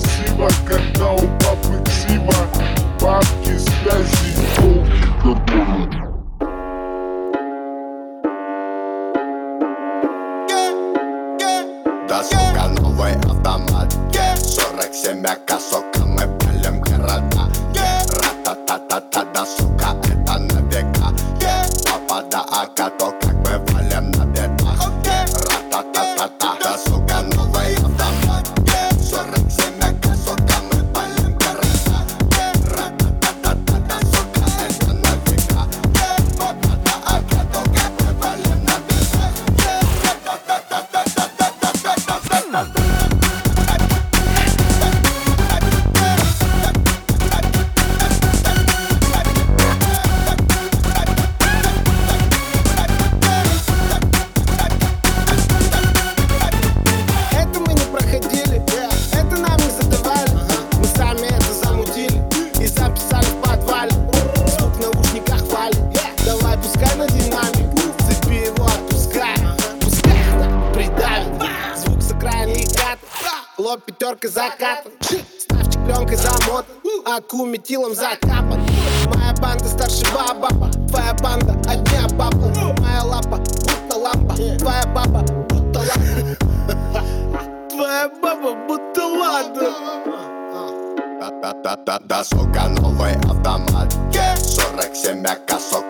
красиво Когда у папы ксива Бабки, связи, полки, Да, сука, новый автомат. 47 сока, мы палим города. Ра-та-та-та-та, да, сука, это на века Папа да АК, то лоб пятерка закатан Ставчик пленкой замотан, аку метилом закапан Моя банда старше баба, твоя банда одни баба. Моя лапа будто лампа, твоя баба будто лампа. Твоя баба будто ладно Да-да-да-да, сука, новый автомат. 47 косок,